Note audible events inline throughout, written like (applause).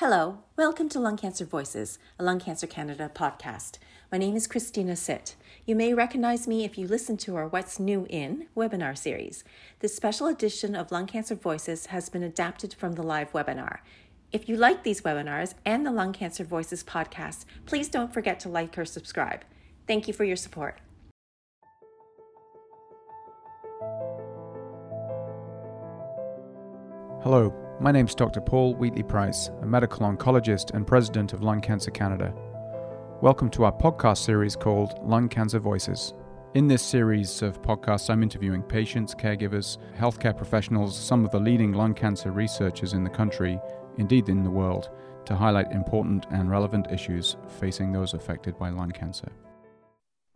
Hello, welcome to Lung Cancer Voices, a Lung Cancer Canada podcast. My name is Christina Sitt. You may recognize me if you listen to our What's New In webinar series. This special edition of Lung Cancer Voices has been adapted from the live webinar. If you like these webinars and the Lung Cancer Voices podcast, please don't forget to like or subscribe. Thank you for your support. Hello, my name is Dr. Paul Wheatley Price, a medical oncologist and president of Lung Cancer Canada. Welcome to our podcast series called Lung Cancer Voices. In this series of podcasts, I'm interviewing patients, caregivers, healthcare professionals, some of the leading lung cancer researchers in the country, indeed in the world, to highlight important and relevant issues facing those affected by lung cancer.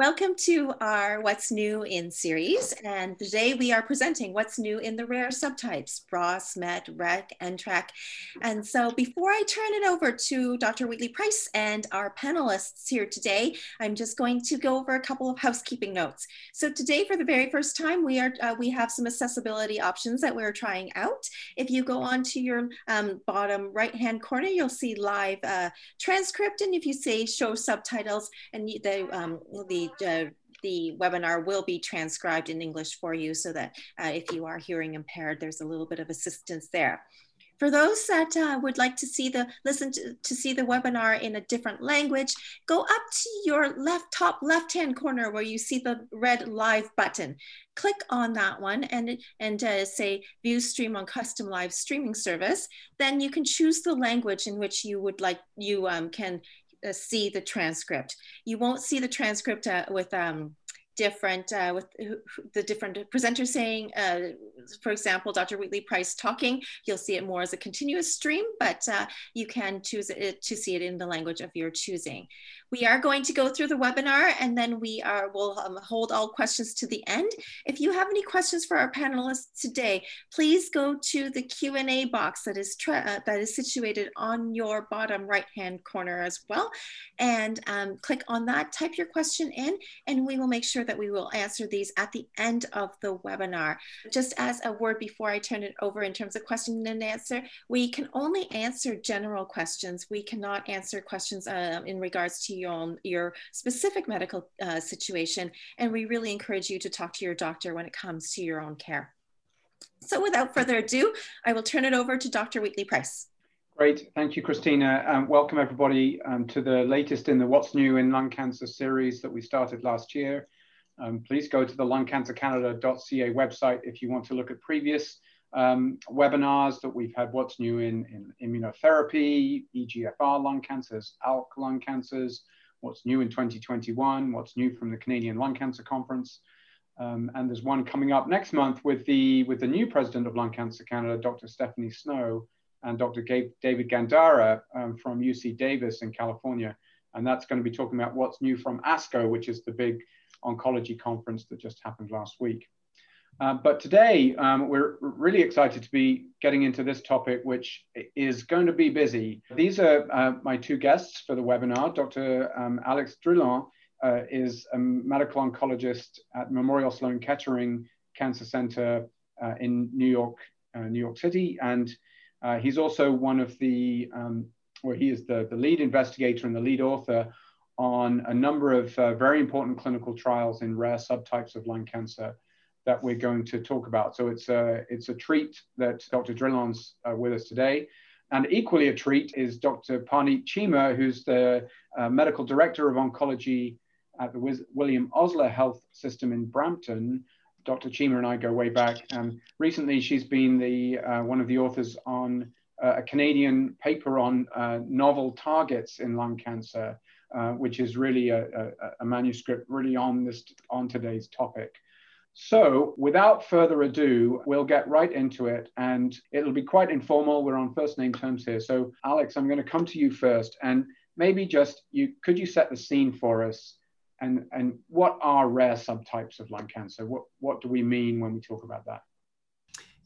Welcome to our What's New in series. And today we are presenting what's new in the rare subtypes ROS, MET, RET, and NTRK. And so before I turn it over to Dr. Wheatley Price and our panelists here today, I'm just going to go over a couple of housekeeping notes. So today, for the very first time, we are uh, we have some accessibility options that we're trying out. If you go on to your um, bottom right hand corner, you'll see live uh, transcript. And if you say show subtitles and the, um, the uh, the webinar will be transcribed in English for you so that uh, if you are hearing impaired, there's a little bit of assistance there. For those that uh, would like to see the listen to, to see the webinar in a different language, go up to your left top left hand corner where you see the red live button. Click on that one and and uh, say view stream on custom live streaming service. Then you can choose the language in which you would like you um, can uh, see the transcript. You won't see the transcript uh, with um, different uh, with the different presenters saying uh, for example dr wheatley price talking you'll see it more as a continuous stream but uh, you can choose it to see it in the language of your choosing we are going to go through the webinar and then we are will um, hold all questions to the end. If you have any questions for our panelists today, please go to the Q&A box that is, uh, that is situated on your bottom right-hand corner as well. And um, click on that, type your question in, and we will make sure that we will answer these at the end of the webinar. Just as a word before I turn it over in terms of question and answer, we can only answer general questions. We cannot answer questions uh, in regards to your, your specific medical uh, situation. And we really encourage you to talk to your doctor when it comes to your own care. So without further ado, I will turn it over to Dr. Wheatley Price. Great, thank you, Christina. Um, welcome everybody um, to the latest in the What's New in Lung Cancer series that we started last year. Um, please go to the lungcancercanada.ca website if you want to look at previous um, webinars that we've had what's new in, in immunotherapy, EGFR lung cancers, ALK lung cancers, what's new in 2021, what's new from the Canadian Lung Cancer Conference. Um, and there's one coming up next month with the, with the new president of Lung Cancer Canada, Dr. Stephanie Snow, and Dr. Gabe, David Gandara um, from UC Davis in California. And that's going to be talking about what's new from ASCO, which is the big oncology conference that just happened last week. Uh, but today, um, we're really excited to be getting into this topic, which is going to be busy. These are uh, my two guests for the webinar. Dr. Um, Alex Drilon uh, is a medical oncologist at Memorial Sloan Kettering Cancer Center uh, in New York, uh, New York City. And he's also one of the, um, where he is the, the lead investigator and the lead author on a number of very important clinical trials in rare subtypes of lung cancer that we're going to talk about. So it's a, it's a treat that Dr. Drilon's uh, with us today. And equally a treat is Dr. Parneet Cheema, who's the uh, medical director of oncology at the William Osler Health System in Brampton. Dr. Cheema and I go way back. Um, recently, she's been the uh, one of the authors on uh, a Canadian paper on uh, novel targets in lung cancer, uh, which is really a, a, a manuscript really on this on today's topic. So, without further ado, we'll get right into it and it'll be quite informal. We're on first name terms here. So, Alex, I'm going to come to you first and maybe just you could you set the scene for us and and what are rare subtypes of lung cancer? What what do we mean when we talk about that?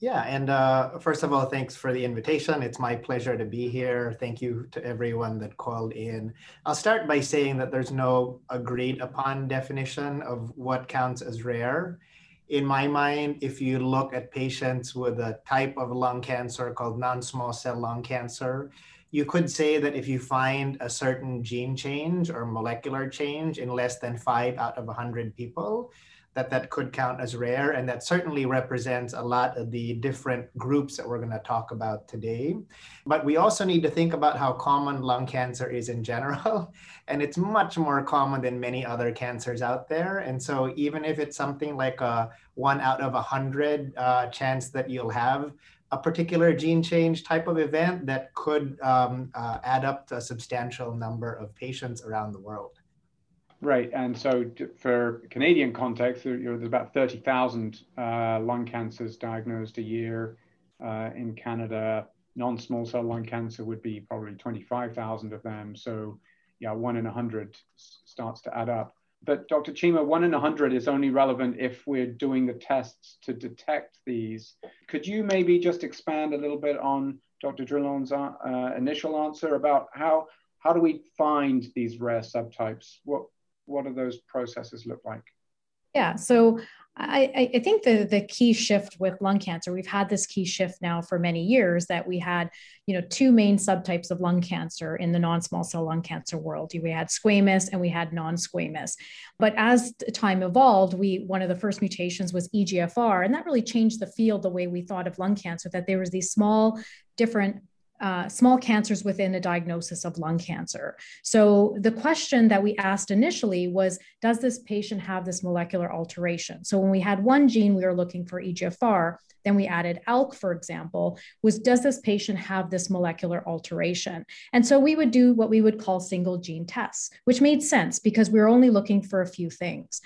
Yeah, and uh, first of all, thanks for the invitation. It's my pleasure to be here. Thank you to everyone that called in. I'll start by saying that there's no agreed upon definition of what counts as rare in my mind, if you look at patients with a type of lung cancer called non-small cell lung cancer, you could say that if you find a certain gene change or molecular change in less than five out of 100 people, that that could count as rare. And that certainly represents a lot of the different groups that we're going to talk about today. But we also need to think about how common lung cancer is in general. (laughs) And it's much more common than many other cancers out there. And so even if it's something like a one out of a hundred uh, chance that you'll have a particular gene change type of event that could um, uh, add up to a substantial number of patients around the world. Right, and so for Canadian context, there's about 30,000 uh, lung cancers diagnosed a year uh, in Canada. Non-small cell lung cancer would be probably 25,000 of them. So, yeah, one in a hundred starts to add up. But Dr. Cheema, one in a hundred is only relevant if we're doing the tests to detect these. Could you maybe just expand a little bit on Dr. Drilon's uh, initial answer about how how do we find these rare subtypes? What what do those processes look like? Yeah, so I, I, think the the key shift with lung cancer, we've had this key shift now for many years that we had, you know, two main subtypes of lung cancer in the non-small cell lung cancer world. We had squamous and we had non-squamous. But as time evolved, we one of the first mutations was EGFR, and that really changed the field the way we thought of lung cancer. That there was these small different uh, small cancers within a diagnosis of lung cancer. So the question that we asked initially was, does this patient have this molecular alteration? So when we had one gene, we were looking for EGFR. Then we added ALK, for example, was does this patient have this molecular alteration? And so we would do what we would call single gene tests, which made sense because we were only looking for a few things.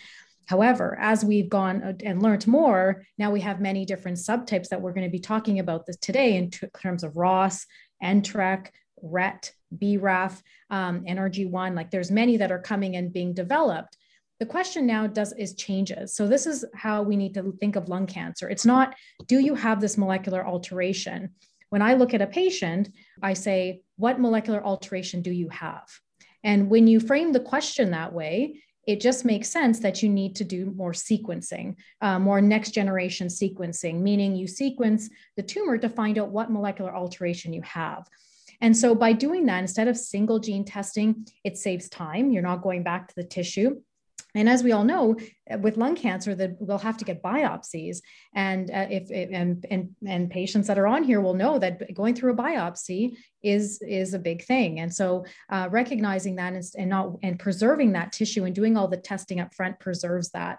However, as we've gone and learned more, now we have many different subtypes that we're going to be talking about this today in terms of ROS, NTRK, RET, BRAF, um, NRG1. Like there's many that are coming and being developed. The question now does is changes. So this is how we need to think of lung cancer. It's not do you have this molecular alteration? When I look at a patient, I say, what molecular alteration do you have? And when you frame the question that way, it just makes sense that you need to do more sequencing, uh, more next generation sequencing, meaning you sequence the tumor to find out what molecular alteration you have. And so by doing that, instead of single gene testing, it saves time. You're not going back to the tissue. And as we all know, uh, with lung cancer, that we'll have to get biopsies, and uh, if and, and and patients that are on here will know that going through a biopsy is is a big thing. And so, uh, recognizing that and, and not and preserving that tissue and doing all the testing up front preserves that.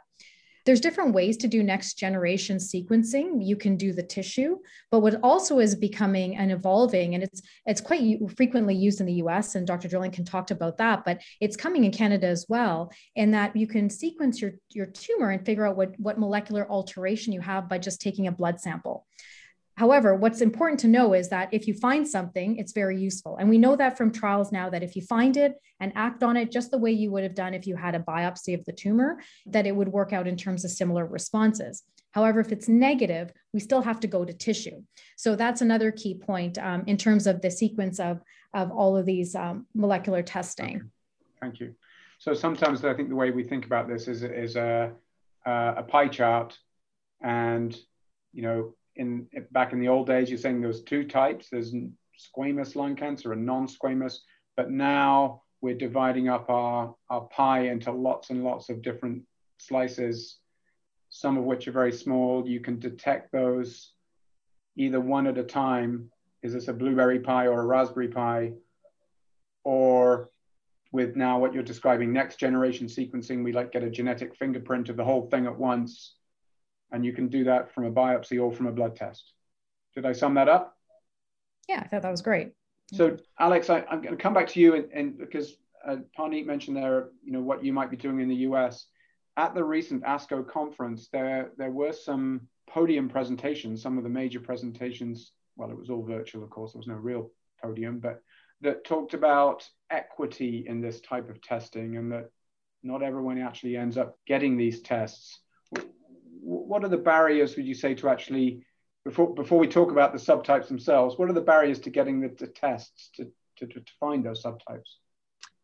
There's different ways to do next generation sequencing. You can do the tissue, but what also is becoming and evolving, and it's it's quite frequently used in the US, and Dr. Drilon can talk about that, but it's coming in Canada as well, in that you can sequence your, your tumor and figure out what, what molecular alteration you have by just taking a blood sample. However, what's important to know is that if you find something, it's very useful. And we know that from trials now that if you find it and act on it just the way you would have done if you had a biopsy of the tumor, that it would work out in terms of similar responses. However, if it's negative, we still have to go to tissue. So that's another key point um, in terms of the sequence of, of all of these um, molecular testing. Okay. Thank you. So sometimes I think the way we think about this is, is a, a pie chart and, you know, in back in the old days, you're saying there was two types. There's squamous lung cancer and non-squamous, but now we're dividing up our, our pie into lots and lots of different slices, some of which are very small. You can detect those either one at a time. Is this a blueberry pie or a raspberry pie? Or with now what you're describing, next generation sequencing, we like get a genetic fingerprint of the whole thing at once and you can do that from a biopsy or from a blood test. Did I sum that up? Yeah, I thought that was great. So, Alex, I, am going to come back to you, and, and because uh, Parneet mentioned there, you know, what you might be doing in the U.S. At the recent ASCO conference, there there were some podium presentations. Some of the major presentations, well, it was all virtual, of course. There was no real podium, but that talked about equity in this type of testing, and that not everyone actually ends up getting these tests what are the barriers would you say to actually before before we talk about the subtypes themselves what are the barriers to getting the, the tests to, to, to find those subtypes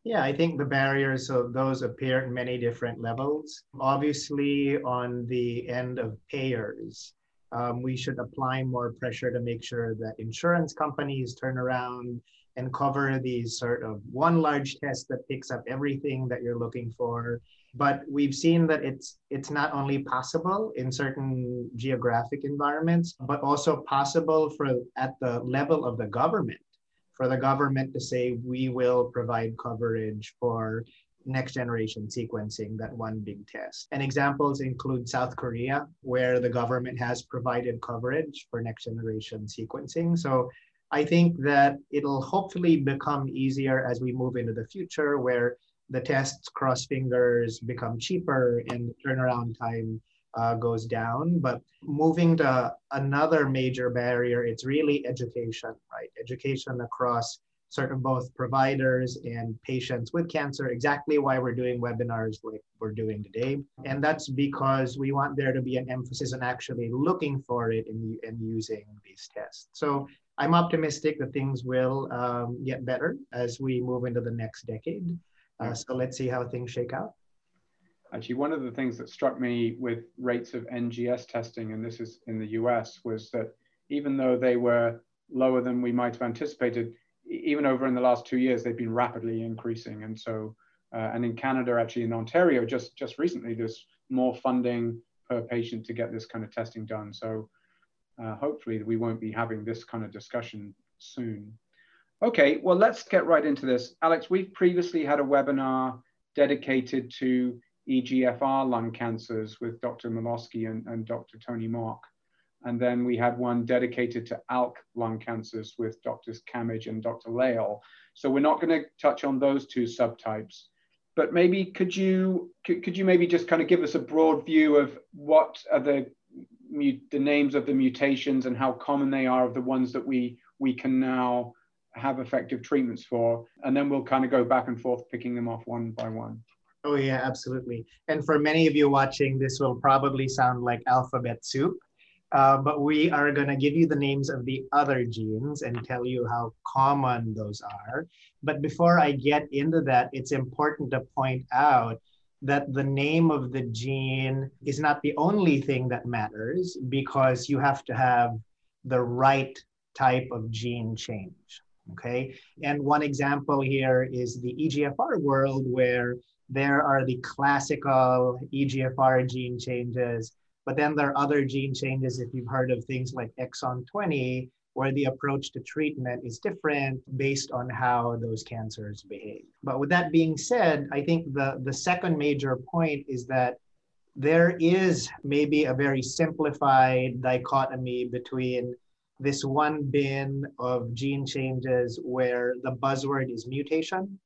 yeah, I think the barriers of those appear in many different levels. Obviously, on the end of payers, um, we should apply more pressure to make sure that insurance companies turn around and cover these sort of one large test that picks up everything that you're looking for. But we've seen that it's it's not only possible in certain geographic environments, but also possible for at the level of the government, for the government to say we will provide coverage for next generation sequencing, that one big test. And examples include South Korea, where the government has provided coverage for next generation sequencing. So I think that it'll hopefully become easier as we move into the future where the tests, cross fingers, become cheaper and the turnaround time uh, goes down. But moving to another major barrier, it's really education, right? Education across of both providers and patients with cancer, exactly why we're doing webinars like we're doing today. And that's because we want there to be an emphasis on actually looking for it and, and using these tests. So I'm optimistic that things will um, get better as we move into the next decade. Uh, so let's see how things shake out. Actually, one of the things that struck me with rates of NGS testing, and this is in the US, was that even though they were lower than we might have anticipated, even over in the last two years, they've been rapidly increasing. And so, uh, and in Canada, actually in Ontario, just, just recently, there's more funding per patient to get this kind of testing done. So uh, hopefully we won't be having this kind of discussion soon. Okay, well, let's get right into this. Alex, we've previously had a webinar dedicated to EGFR lung cancers with Dr. Melosky and, and Dr. Tony Mok. And then we had one dedicated to ALK lung cancers with Drs. Camidge and Dr. Leighl. So we're not going to touch on those two subtypes, but maybe could you could, could you maybe just kind of give us a broad view of what are the the names of the mutations and how common they are of the ones that we we can now have effective treatments for and then we'll kind of go back and forth picking them off one by one. Oh yeah absolutely. And for many of you watching this will probably sound like alphabet soup uh, but we are going to give you the names of the other genes and tell you how common those are. But before i get into that it's important to point out that the name of the gene is not the only thing that matters because you have to have the right type of gene change. Okay. And one example here is the EGFR world where there are the classical EGFR gene changes, but then there are other gene changes. If you've heard of things like exon 20, where the approach to treatment is different based on how those cancers behave. But with that being said, I think the, the second major point is that there is maybe a very simplified dichotomy between this one bin of gene changes where the buzzword is mutation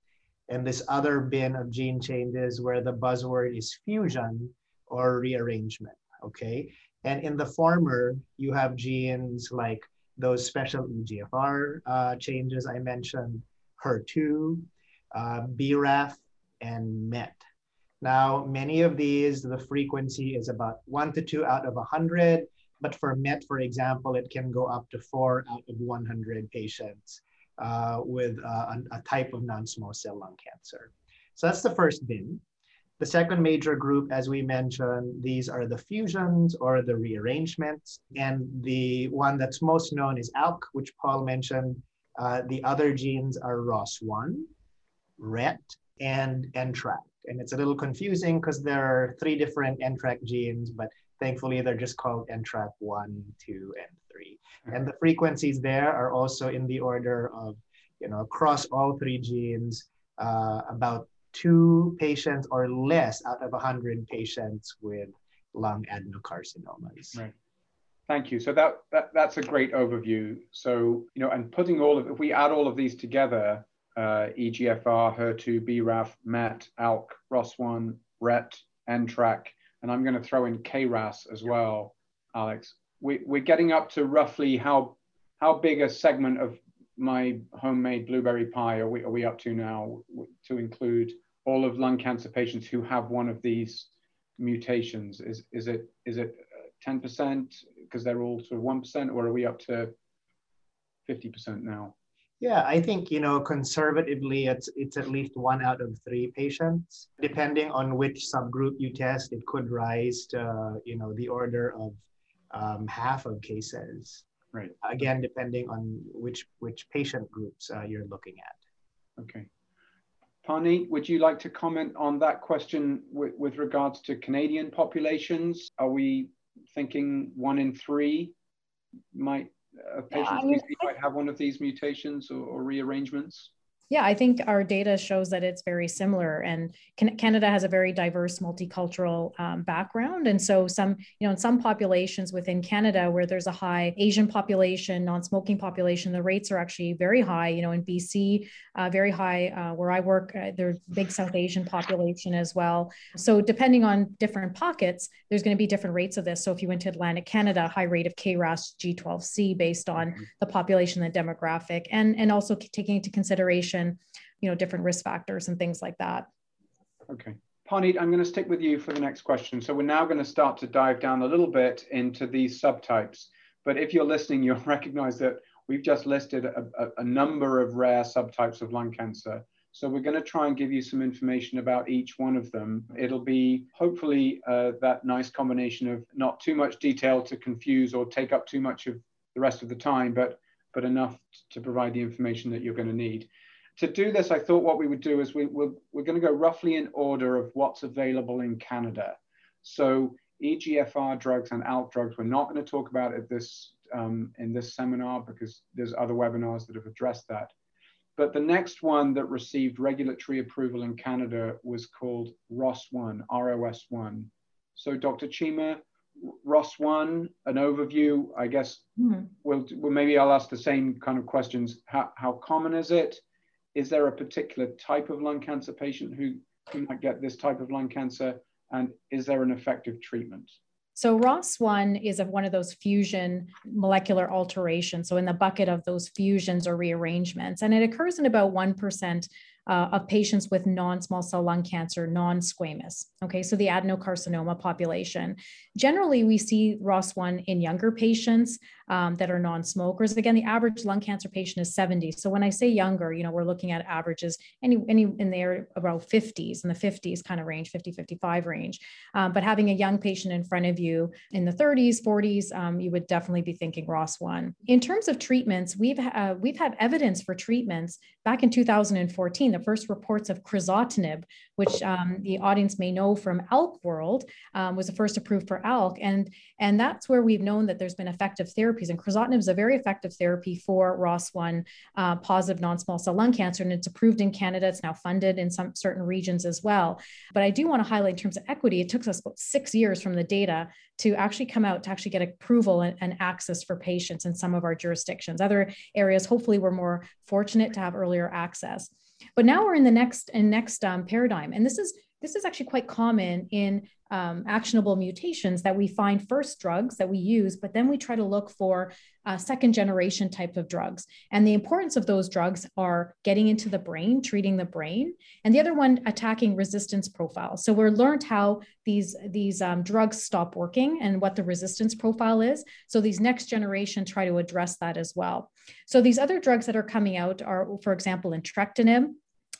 and this other bin of gene changes where the buzzword is fusion or rearrangement okay and in the former you have genes like those special EGFR uh, changes I mentioned, HER2, uh, BRAF, and MET. Now, many of these, the frequency is about one to two out of 100, but for MET, for example, it can go up to four out of 100 patients uh, with uh, a, a type of non-small cell lung cancer. So that's the first bin. The second major group, as we mentioned, these are the fusions or the rearrangements. And the one that's most known is ALK, which Paul mentioned. Uh, the other genes are ROS1, RET, and NTRK. And it's a little confusing because there are three different NTRK genes, but thankfully they're just called NTRK 1, 2, and 3. And the frequencies there are also in the order of, you know, across all three genes, uh, about two patients or less out of 100 patients with lung adenocarcinomas. Right. Thank you. So that, that that's a great overview. So, you know, and putting all of, if we add all of these together, uh, EGFR, HER2, BRAF, MET, ALK, ROS1, RET, NTRK, and I'm going to throw in KRAS as well, Alex. We, we're getting up to roughly how how big a segment of my homemade blueberry pie are we, are we up to now to include all of lung cancer patients who have one of these mutations? Is, is it is it uh, 10% because they're all sort of 1% or are we up to 50% now? Yeah, I think you know conservatively it's it's at least one out of three patients. Depending on which subgroup you test, it could rise to you know the order of um, half of cases. Right. Again, depending on which which patient groups uh, you're looking at. Okay. Pani, would you like to comment on that question with, with regards to Canadian populations? Are we thinking one in three might uh, patients yeah, I mean, might have one of these mutations or, or rearrangements? Yeah, I think our data shows that it's very similar, and Canada has a very diverse multicultural um, background, and so some, you know, in some populations within Canada where there's a high Asian population, non-smoking population, the rates are actually very high. You know, in BC, uh, very high. Uh, where I work, uh, there's big South Asian population as well. So depending on different pockets, there's going to be different rates of this. So if you went to Atlantic Canada, high rate of KRAS G12C based on mm-hmm. the population, the demographic, and and also taking into consideration you know, different risk factors and things like that. Okay. Parneet, I'm going to stick with you for the next question. So we're now going to start to dive down a little bit into these subtypes. But if you're listening, (laughs) you'll recognize that we've just listed a, a, a number of rare subtypes of lung cancer. So we're going to try and give you some information about each one of them. It'll be hopefully uh, that nice combination of not too much detail to confuse or take up too much of the rest of the time, but but enough to provide the information that you're going to need to do this, I thought what we would do is we, we're, we're going to go roughly in order of what's available in Canada. So EGFR drugs and ALK drugs, we're not going to talk about it this, um, in this seminar because there's other webinars that have addressed that. But the next one that received regulatory approval in Canada was called ROS1, ROS1. So Dr. Cheema, ROS1, an overview, I guess mm-hmm. we'll, well, maybe I'll ask the same kind of questions. How, how common is it? Is there a particular type of lung cancer patient who, who might get this type of lung cancer? And is there an effective treatment? So ROS1 is of one of those fusion molecular alterations. So in the bucket of those fusions or rearrangements, and it occurs in about 1% uh, of patients with non-small cell lung cancer, non-squamous. Okay, so the adenocarcinoma population. Generally, we see ROS1 in younger patients um, that are non-smokers. Again, the average lung cancer patient is 70. So when I say younger, you know, we're looking at averages any, any in there about 50s, in the 50s kind of range, 50, 55 range. Um, but having a young patient in front of you in the 30s, 40s, um, you would definitely be thinking ROS1. In terms of treatments, we've uh, we've had evidence for treatments back in 2014 the first reports of crizotinib, which um, the audience may know from ALK World, um, was the first approved for ALK. And, and that's where we've known that there's been effective therapies. And crizotinib is a very effective therapy for ROS1 uh, positive non-small cell lung cancer. And it's approved in Canada. It's now funded in some certain regions as well. But I do want to highlight in terms of equity, it took us about six years from the data to actually come out to actually get approval and, and, access for patients in some of our jurisdictions. Other areas, hopefully, we're more fortunate to have earlier access. But now we're in the next and next um, paradigm, and this is this is actually quite common in um, actionable mutations that we find first drugs that we use, but then we try to look for uh, second generation type of drugs. And the importance of those drugs are getting into the brain, treating the brain, and the other one attacking resistance profile. So we're learned how these these um, drugs stop working and what the resistance profile is. So these next generation try to address that as well. So these other drugs that are coming out are, for example, entrectinib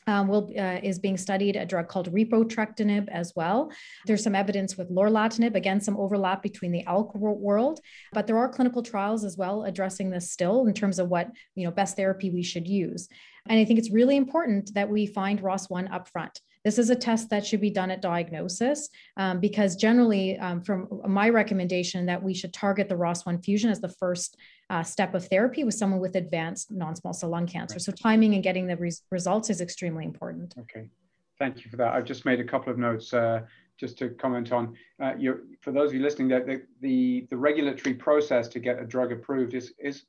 um, will, uh, is being studied a drug called repotrectinib as well. There's some evidence with lorlatinib, again, some overlap between the ALK world, but there are clinical trials as well addressing this still in terms of what you know best therapy we should use. And I think it's really important that we find ROS1 upfront. This is a test that should be done at diagnosis um, because generally, um, from my recommendation, that we should target the ROS1 fusion as the first uh, step of therapy with someone with advanced non-small cell lung cancer. Right. So timing and getting the res results is extremely important. Okay, thank you for that. I've just made a couple of notes uh, just to comment on. Uh, for those of you listening, that the, the, the regulatory process to get a drug approved is is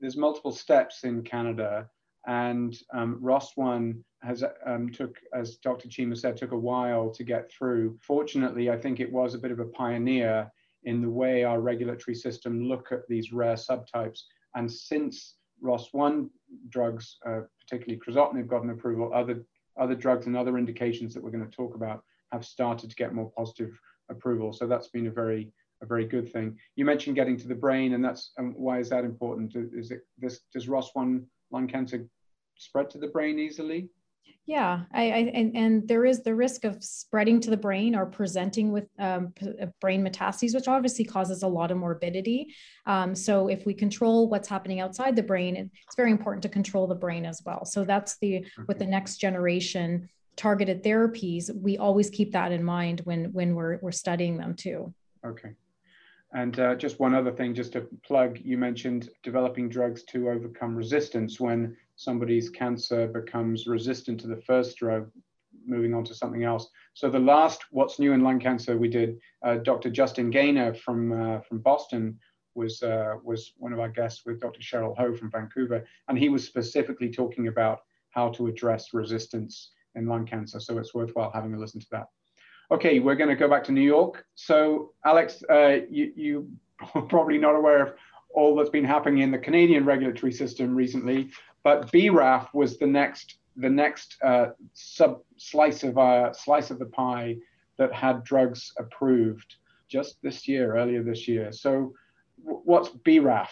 there's multiple steps in Canada, and um, ROS1 has um, took, as Dr. Cheema said, took a while to get through. Fortunately, I think it was a bit of a pioneer in the way our regulatory system look at these rare subtypes. And since ROS1 drugs, uh, particularly crizotinib, got an approval, other, other drugs and other indications that we're going to talk about have started to get more positive approval. So that's been a very a very good thing. You mentioned getting to the brain, and that's um, why is that important? Is it this does ROS1 lung cancer spread to the brain easily? Yeah, I, I and, and there is the risk of spreading to the brain or presenting with um, uh, brain metastases, which obviously causes a lot of morbidity. Um, so if we control what's happening outside the brain, it's very important to control the brain as well. So that's the okay. with the next generation targeted therapies, we always keep that in mind when when we're we're studying them too. Okay. And uh, just one other thing, just to plug, you mentioned developing drugs to overcome resistance when somebody's cancer becomes resistant to the first drug, moving on to something else. So the last What's New in Lung Cancer we did, uh, Dr. Justin Gainor from, uh, from Boston was, uh, was one of our guests with Dr. Cheryl Ho from Vancouver, and he was specifically talking about how to address resistance in lung cancer. So it's worthwhile having a listen to that. Okay, we're going to go back to New York. So, Alex, uh, you, you are (laughs) probably not aware of all that's been happening in the Canadian regulatory system recently, but BRAF was the next the next uh, sub slice of uh, slice of the pie that had drugs approved just this year, earlier this year. So, what's BRAF?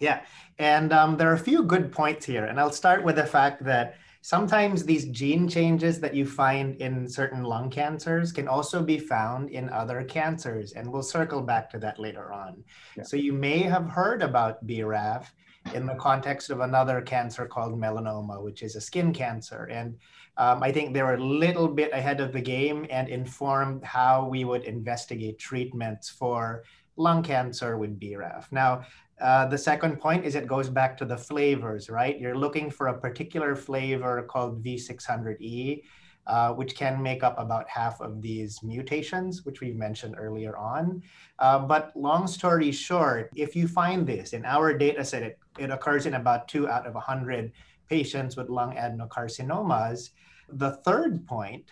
Yeah, and um, there are a few good points here, and I'll start with the fact that sometimes these gene changes that you find in certain lung cancers can also be found in other cancers. And we'll circle back to that later on. Yeah. So you may have heard about BRAF in the context of another cancer called melanoma, which is a skin cancer. And um, I think they were a little bit ahead of the game and informed how we would investigate treatments for lung cancer with BRAF. Now, uh, the second point is it goes back to the flavors, right? You're looking for a particular flavor called V600E, uh, which can make up about half of these mutations, which we mentioned earlier on. Uh, but long story short, if you find this in our data set, it, it occurs in about two out of 100 patients with lung adenocarcinomas. The third point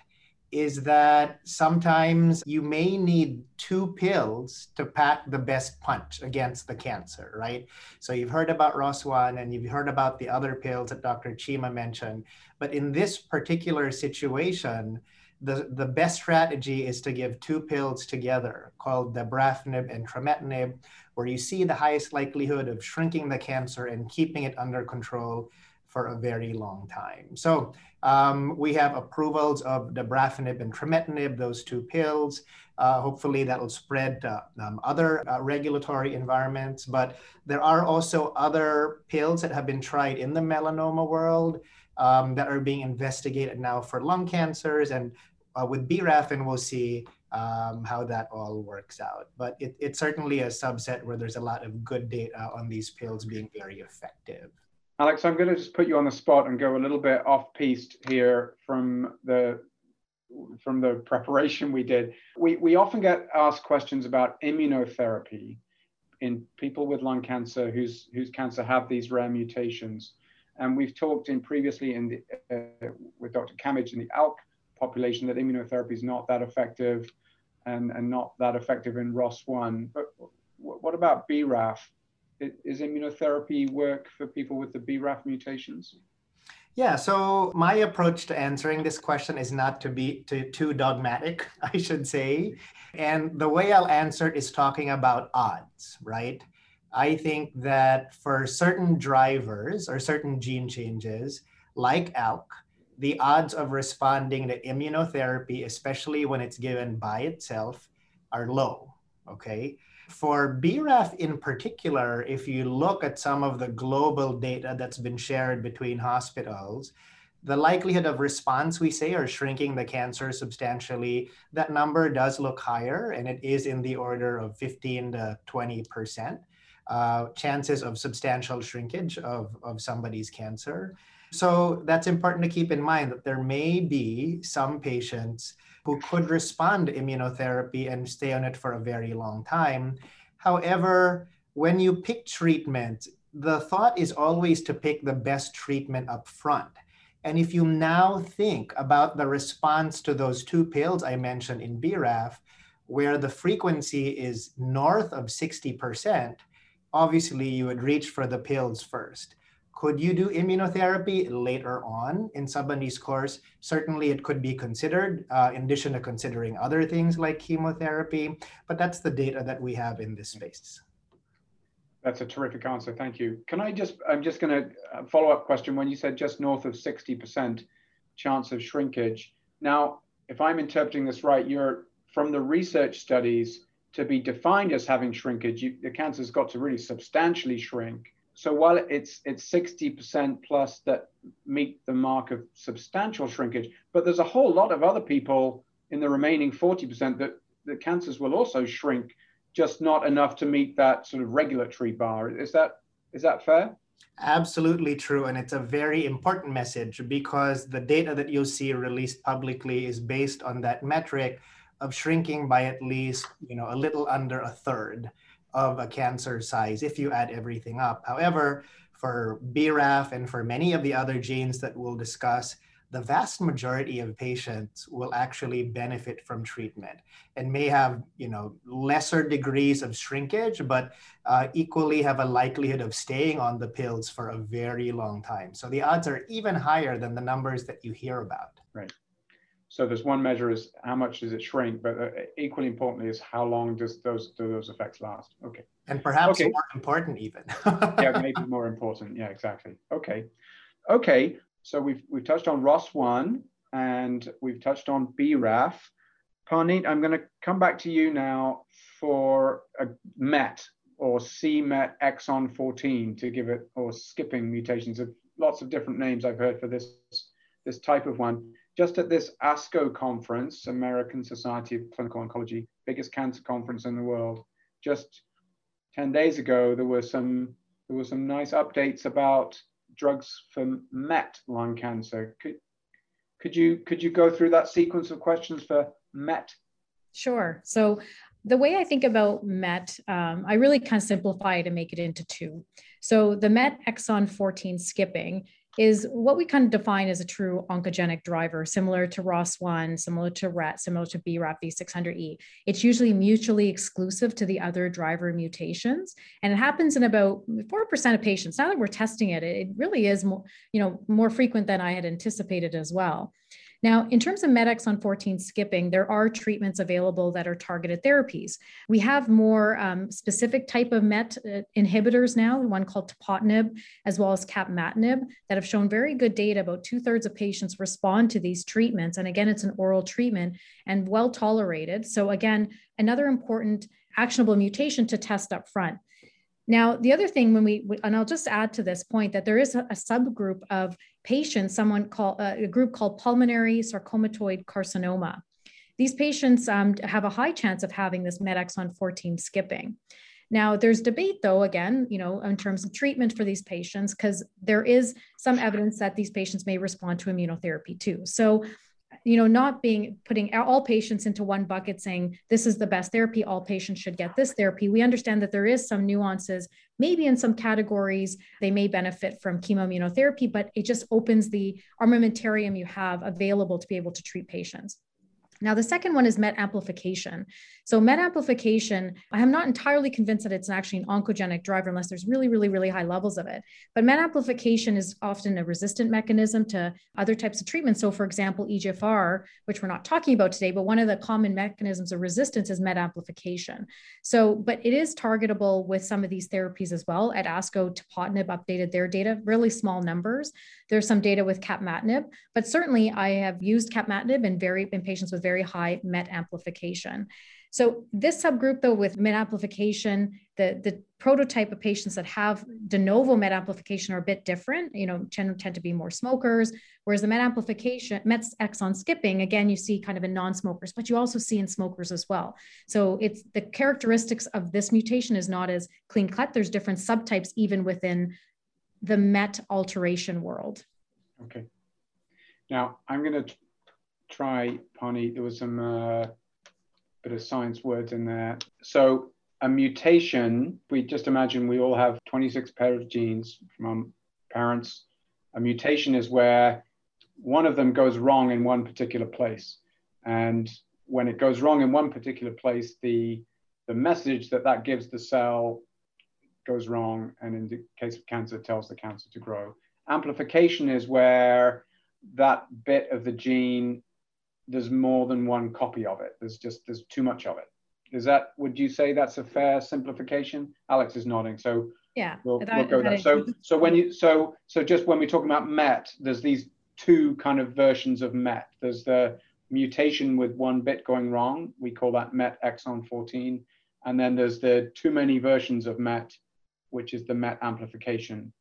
is that sometimes you may need two pills to pack the best punch against the cancer, right? So you've heard about ROS1 and you've heard about the other pills that Dr. Cheema mentioned. But in this particular situation, the, the best strategy is to give two pills together called the dabrafenib and trametinib, where you see the highest likelihood of shrinking the cancer and keeping it under control for a very long time. So um, we have approvals of dabrafenib and trametinib, those two pills. Uh, hopefully that'll spread to um, other uh, regulatory environments. But there are also other pills that have been tried in the melanoma world um, that are being investigated now for lung cancers. And uh, with BRAF, and we'll see um, how that all works out. But it, it's certainly a subset where there's a lot of good data on these pills being very effective. Alex, I'm going to just put you on the spot and go a little bit off piste here from the from the preparation we did. We we often get asked questions about immunotherapy in people with lung cancer whose whose cancer have these rare mutations, and we've talked in previously in the, uh, with Dr. Camidge in the ALK population that immunotherapy is not that effective, and and not that effective in ROS1. But what about BRAF? Is immunotherapy work for people with the BRAF mutations? Yeah, so my approach to answering this question is not to be to, too dogmatic, (laughs) I should say. And the way I'll answer it is talking about odds, right? I think that for certain drivers or certain gene changes, like ALK, the odds of responding to immunotherapy, especially when it's given by itself, are low. Okay for BRAF in particular, if you look at some of the global data that's been shared between hospitals, the likelihood of response, we say, or shrinking the cancer substantially, that number does look higher, and it is in the order of 15 to 20%. Uh, chances of substantial shrinkage of, of somebody's cancer. So that's important to keep in mind that there may be some patients who could respond to immunotherapy and stay on it for a very long time. However, when you pick treatment, the thought is always to pick the best treatment up front. And if you now think about the response to those two pills I mentioned in BRAF, where the frequency is north of 60%, obviously you would reach for the pills first. Could you do immunotherapy later on in somebody's course? Certainly, it could be considered, uh, in addition to considering other things like chemotherapy, but that's the data that we have in this space. That's a terrific answer. Thank you. Can I just, I'm just going to uh, follow up question. When you said just north of 60% chance of shrinkage. Now, if I'm interpreting this right, you're from the research studies to be defined as having shrinkage, you, the cancer's got to really substantially shrink. So while it's it's 60% plus that meet the mark of substantial shrinkage, but there's a whole lot of other people in the remaining 40% that the cancers will also shrink, just not enough to meet that sort of regulatory bar. Is that is that fair? Absolutely true. And it's a very important message because the data that you'll see released publicly is based on that metric of shrinking by at least, you know, a little under a third of a cancer size if you add everything up. However, for BRAF and for many of the other genes that we'll discuss, the vast majority of patients will actually benefit from treatment and may have you know lesser degrees of shrinkage but uh, equally have a likelihood of staying on the pills for a very long time. So the odds are even higher than the numbers that you hear about. Right so there's one measure is how much does it shrink but uh, equally importantly is how long does those do those effects last okay and perhaps okay. more important even yeah maybe more important yeah exactly okay okay so we've, we've touched on ROS1 and we've touched on BRAF. Parneet, I'm going to come back to you now for a MET or c-MET exon 14 to give it, or skipping mutations. Of lots of different names I've heard for this, this type of one. Just at this ASCO conference, American Society of Clinical Oncology, biggest cancer conference in the world, just 10 days ago, there were some there were some nice updates about drugs for MET lung cancer. Could, could you could you go through that sequence of questions for MET? Sure. So the way I think about MET, um, I really kind of simplify to make it into two. So the MET exon 14 skipping is what we kind of define as a true oncogenic driver, similar to ROS1, similar to RET, similar to BRAF V600E. It's usually mutually exclusive to the other driver mutations, and it happens in about 4% of patients. Now that we're testing it, it really is more, you know, more frequent than I had anticipated as well. Now, in terms of MET exon 14 skipping, there are treatments available that are targeted therapies. We have more um, specific type of MET uh, inhibitors now, one called tepotinib, as well as capmatinib, that have shown very good data. About two thirds of patients respond to these treatments. And again, it's an oral treatment and well tolerated. So again, another important actionable mutation to test up front. Now, the other thing when we, and I'll just add to this point that there is a, subgroup of patients, someone called uh, a group called pulmonary sarcomatoid carcinoma. These patients um, have a high chance of having this MET exon 14 skipping. Now, there's debate, though, again, you know, in terms of treatment for these patients, because there is some evidence that these patients may respond to immunotherapy too. So you know not being putting all patients into one bucket saying this is the best therapy. All patients should get this therapy. We understand that there is some nuances maybe in some categories they may benefit from chemoimmunotherapy but it just opens the armamentarium you have available to be able to treat patients now, the second one is MET amplification. So, MET amplification, I am not entirely convinced that it's actually an oncogenic driver unless there's really, really, really high levels of it. But MET amplification is often a resistant mechanism to other types of treatment. So, for example, EGFR, which we're not talking about today, but one of the common mechanisms of resistance is MET amplification. So, but it is targetable with some of these therapies as well. At ASCO, tepotinib updated their data, really small numbers. There's some data with capmatinib, but certainly I have used capmatinib in very in patients with very very high MET amplification. So this subgroup, though, with MET amplification, the, the prototype of patients that have de novo MET amplification are a bit different. You know, tend, tend to be more smokers, whereas the MET amplification, MET exon skipping, again, you see kind of in non-smokers, but you also see in smokers as well. So it's the characteristics of this mutation is not as clean cut. There's different subtypes even within the MET alteration world. Okay. Now I'm going to try, Pani, there was some uh, bit of science words in there. So a mutation, we just imagine we all have 26 pairs of genes from our parents. A mutation is where one of them goes wrong in one particular place. And when it goes wrong in one particular place, the, the message that that gives the cell goes wrong. And in the case of cancer, tells the cancer to grow. Amplification is where that bit of the gene there's more than one copy of it. There's just there's too much of it. Is that, would you say that's a fair simplification? Alex is nodding. So yeah, we'll, that, we'll go there. So, so when you, so, so just when we talk about MET, there's these two kind of versions of MET. There's the mutation with one bit going wrong. We call that MET exon 14. And then there's the too many versions of MET, which is the MET amplification.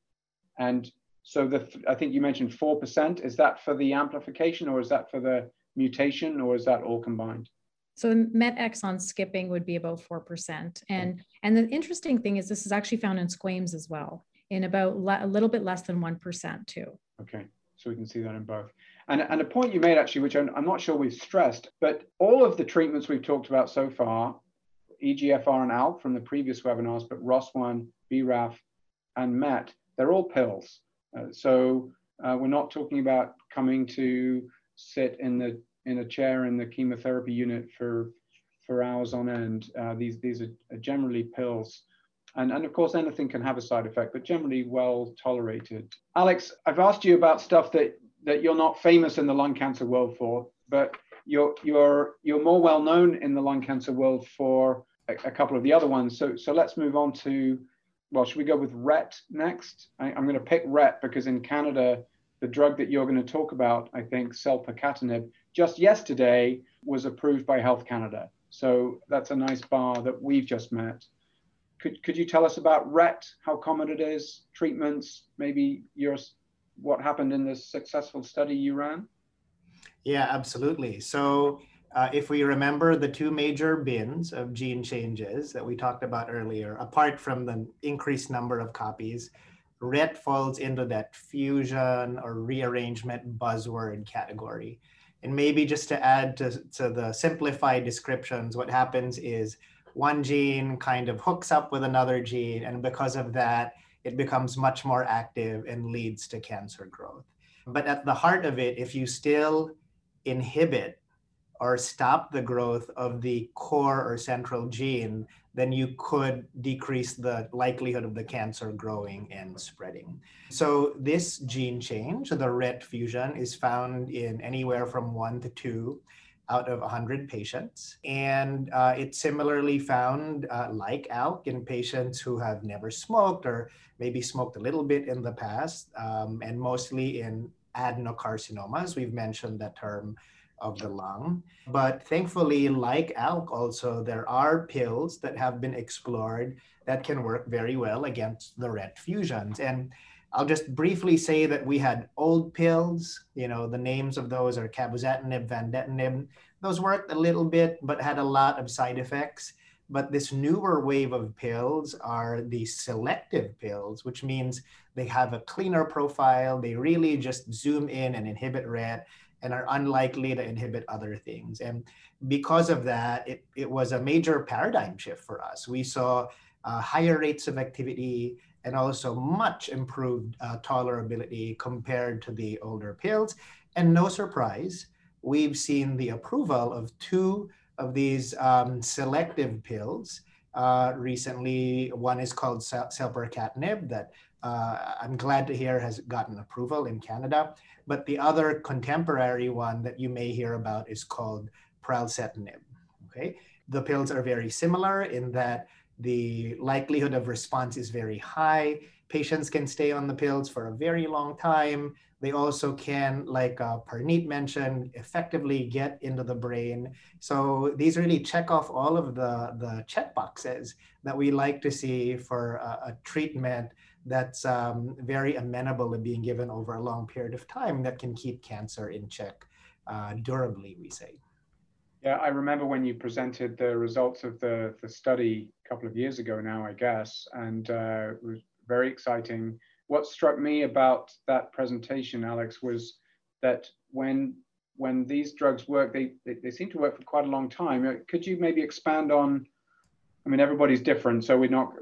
And so the, I think you mentioned 4%. Is that for the amplification or is that for the mutation or is that all combined? So MET exon skipping would be about 4%. And, and the interesting thing is this is actually found in squames as well, in about a little bit less than 1% too. Okay, so we can see that in both. And, and a point you made actually, which I'm, I'm not sure we've stressed, but all of the treatments we've talked about so far, EGFR and ALK from the previous webinars, but ROS1, BRAF, and MET, they're all pills. Uh, so uh, we're not talking about coming to sit in the in a chair in the chemotherapy unit for for hours on end. Uh, these these are generally pills, and and of course anything can have a side effect, but generally well tolerated. Alex, I've asked you about stuff that that you're not famous in the lung cancer world for, but you're you're you're more well known in the lung cancer world for a, a couple of the other ones. So so let's move on to well, should we go with RET next? I, am going to pick RET because in Canada, the drug that you're going to talk about, I think, selpercatinib, just yesterday was approved by Health Canada. So that's a nice bar that we've just met. Could, could you tell us about RET, how common it is, treatments, maybe your, what happened in this successful study you ran? Yeah, absolutely. So uh, if we remember the two major bins of gene changes that we talked about earlier, apart from the increased number of copies, RET falls into that fusion or rearrangement buzzword category. And maybe just to add to, to the simplified descriptions, what happens is one gene kind of hooks up with another gene, and because of that, it becomes much more active and leads to cancer growth. But at the heart of it, if you still inhibit or stop the growth of the core or central gene, then you could decrease the likelihood of the cancer growing and spreading. So this gene change, the RET fusion, is found in anywhere from one to two out of 100 patients. And uh, it's similarly found, uh, like ALK, in patients who have never smoked or maybe smoked a little bit in the past, um, and mostly in adenocarcinomas. We've mentioned that term of the lung. But thankfully, like ALK, also, there are pills that have been explored that can work very well against the RET fusions. And I'll just briefly say that we had old pills, you know, the names of those are cabozantinib, vandetanib. Those worked a little bit, but had a lot of side effects. But this newer wave of pills are the selective pills, which means they have a cleaner profile. They really just zoom in and inhibit RET and are unlikely to inhibit other things. And because of that, it, it was a major paradigm shift for us. We saw uh, higher rates of activity and also much improved uh, tolerability compared to the older pills. And no surprise, we've seen the approval of two of these um, selective pills. Uh, recently, one is called selpercatinib that uh, I'm glad to hear has gotten approval in Canada. But the other contemporary one that you may hear about is called pralsetinib. Okay, the pills are very similar in that the likelihood of response is very high. Patients can stay on the pills for a very long time. They also can, like uh, Parneet mentioned, effectively get into the brain. So these really check off all of the, the check boxes that we like to see for a, a treatment that's um, very amenable to being given over a long period of time that can keep cancer in check uh, durably, we say. Yeah, I remember when you presented the results of the, the study a couple of years ago now, I guess, and uh, it was very exciting. What struck me about that presentation, Alex, was that when when these drugs work, they, they, they seem to work for quite a long time. Could you maybe expand on I mean, everybody's different, so we're not,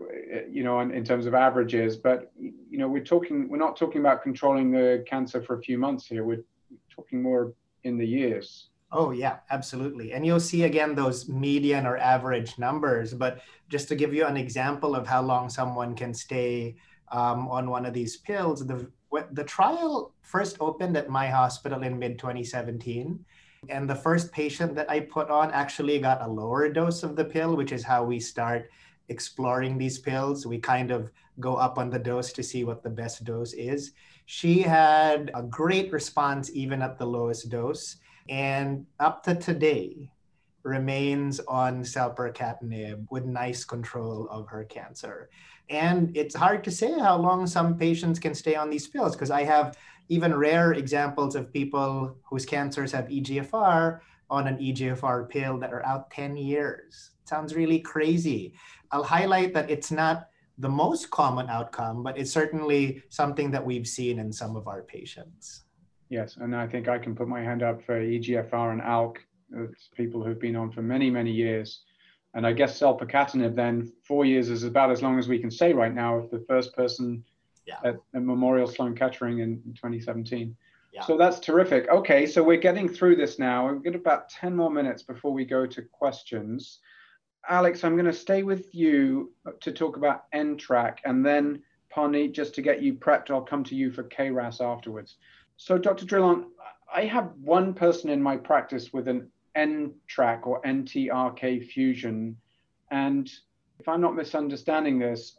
you know, in, in, terms of averages, but you know, we're talking, we're not talking about controlling the cancer for a few months here. We're talking more in the years. Oh yeah, absolutely. And you'll see again those median or average numbers. But just to give you an example of how long someone can stay um, on one of these pills, the the trial first opened at my hospital in mid 2017 And the first patient that I put on actually got a lower dose of the pill, which is how we start exploring these pills. We kind of go up on the dose to see what the best dose is. She had a great response even at the lowest dose. And up to today, remains on selpercatinib with nice control of her cancer. And it's hard to say how long some patients can stay on these pills because I have even rare examples of people whose cancers have EGFR on an EGFR pill that are out 10 years. Sounds really crazy. I'll highlight that it's not the most common outcome, but it's certainly something that we've seen in some of our patients. Yes, and I think I can put my hand up for EGFR and ALK. It's people who've been on for many, many years. And I guess selpercatinib then, four years is about as long as we can say right now If the first person yeah. at, at, Memorial Sloan Kettering in, in 2017. Yeah. So that's terrific. Okay, so we're getting through this now. We've got about 10 more minutes before we go to questions. Alex, I'm going to stay with you to talk about NTRK and then Parneet, just to get you prepped, I'll come to you for KRAS afterwards. So Dr. Drilon, I have one person in my practice with an NTRK or NTRK fusion. And if I'm not misunderstanding this,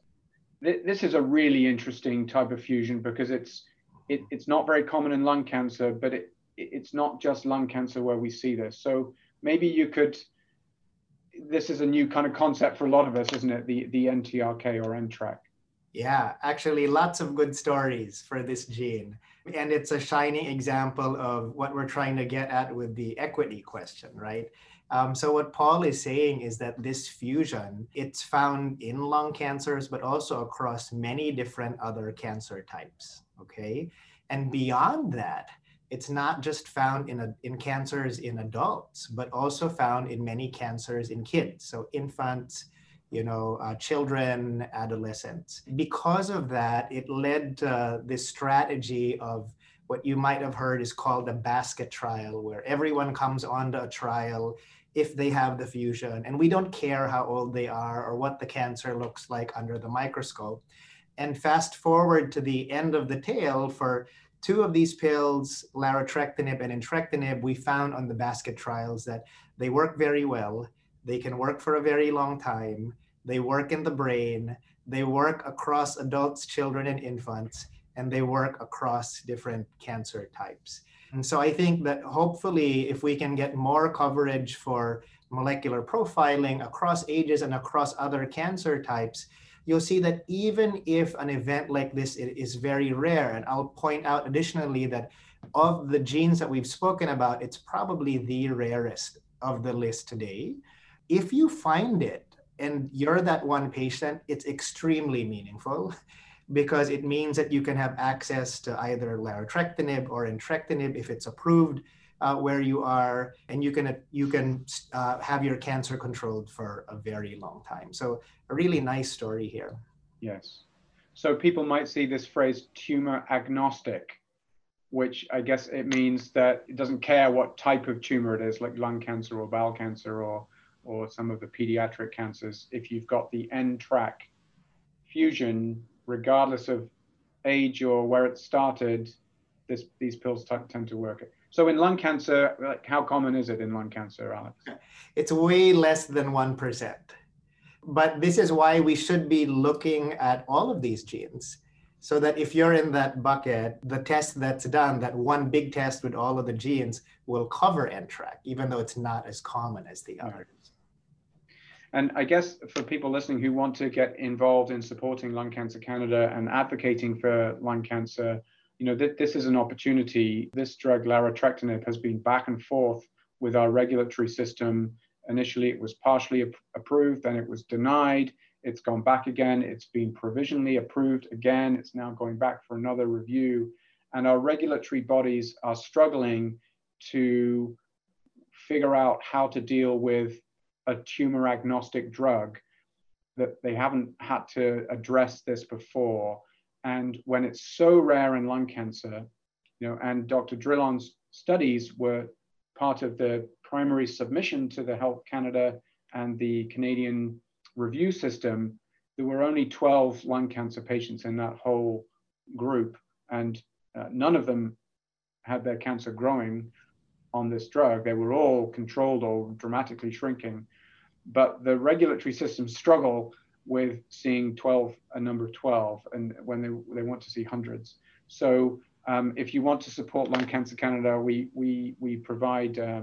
th- this is a really interesting type of fusion because it's it, it's not very common in lung cancer, but it, it's not just lung cancer where we see this. So maybe you could. This is a new kind of concept for a lot of us, isn't it? The the NTRK or NTRK. Yeah, actually, lots of good stories for this gene. And it's a shining example of what we're trying to get at with the equity question, right? Um, so what Paul is saying is that this fusion, it's found in lung cancers, but also across many different other cancer types, okay? And beyond that, it's not just found in, a, in cancers in adults, but also found in many cancers in kids. So infants, you know, uh, children, adolescents. Because of that, it led to this strategy of what you might have heard is called a basket trial, where everyone comes onto a trial if they have the fusion. And we don't care how old they are or what the cancer looks like under the microscope. And fast forward to the end of the tale for two of these pills, larotrectinib and entrectinib, we found on the basket trials that they work very well. They can work for a very long time they work in the brain, they work across adults, children, and infants, and they work across different cancer types. And so I think that hopefully, if we can get more coverage for molecular profiling across ages and across other cancer types, you'll see that even if an event like this is very rare, and I'll point out additionally that of the genes that we've spoken about, it's probably the rarest of the list today. If you find it, and you're that one patient, it's extremely meaningful because it means that you can have access to either larotrectinib or entrectinib if it's approved uh, where you are, and you can you can uh, have your cancer controlled for a very long time. So a really nice story here. Yes. So people might see this phrase tumor agnostic, which I guess it means that it doesn't care what type of tumor it is, like lung cancer or bowel cancer or or some of the pediatric cancers, if you've got the NTRK fusion, regardless of age or where it started, this, these pills t- tend to work. So in lung cancer, like how common is it in lung cancer, Alex? It's way less than 1%. But this is why we should be looking at all of these genes so that if you're in that bucket, the test that's done, that one big test with all of the genes, will cover NTRK, even though it's not as common as the others. And I guess for people listening who want to get involved in supporting Lung Cancer Canada and advocating for lung cancer, you know, th- this is an opportunity. This drug, larotrectinib, has been back and forth with our regulatory system. Initially, it was partially ap- approved, then it was denied. It's gone back again. It's been provisionally approved again. It's now going back for another review. And our regulatory bodies are struggling to figure out how to deal with a tumor agnostic drug that they haven't had to address this before. And when it's so rare in lung cancer, you know, and Dr. Drilon's studies were part of the primary submission to the Health Canada and the Canadian review system, there were only 12 lung cancer patients in that whole group, and uh, none of them had their cancer growing on this drug. They were all controlled or dramatically shrinking, but the regulatory systems struggle with seeing 12, a number of 12, and when they, they want to see hundreds. So um, if you want to support Lung Cancer Canada, we, we, we provide uh,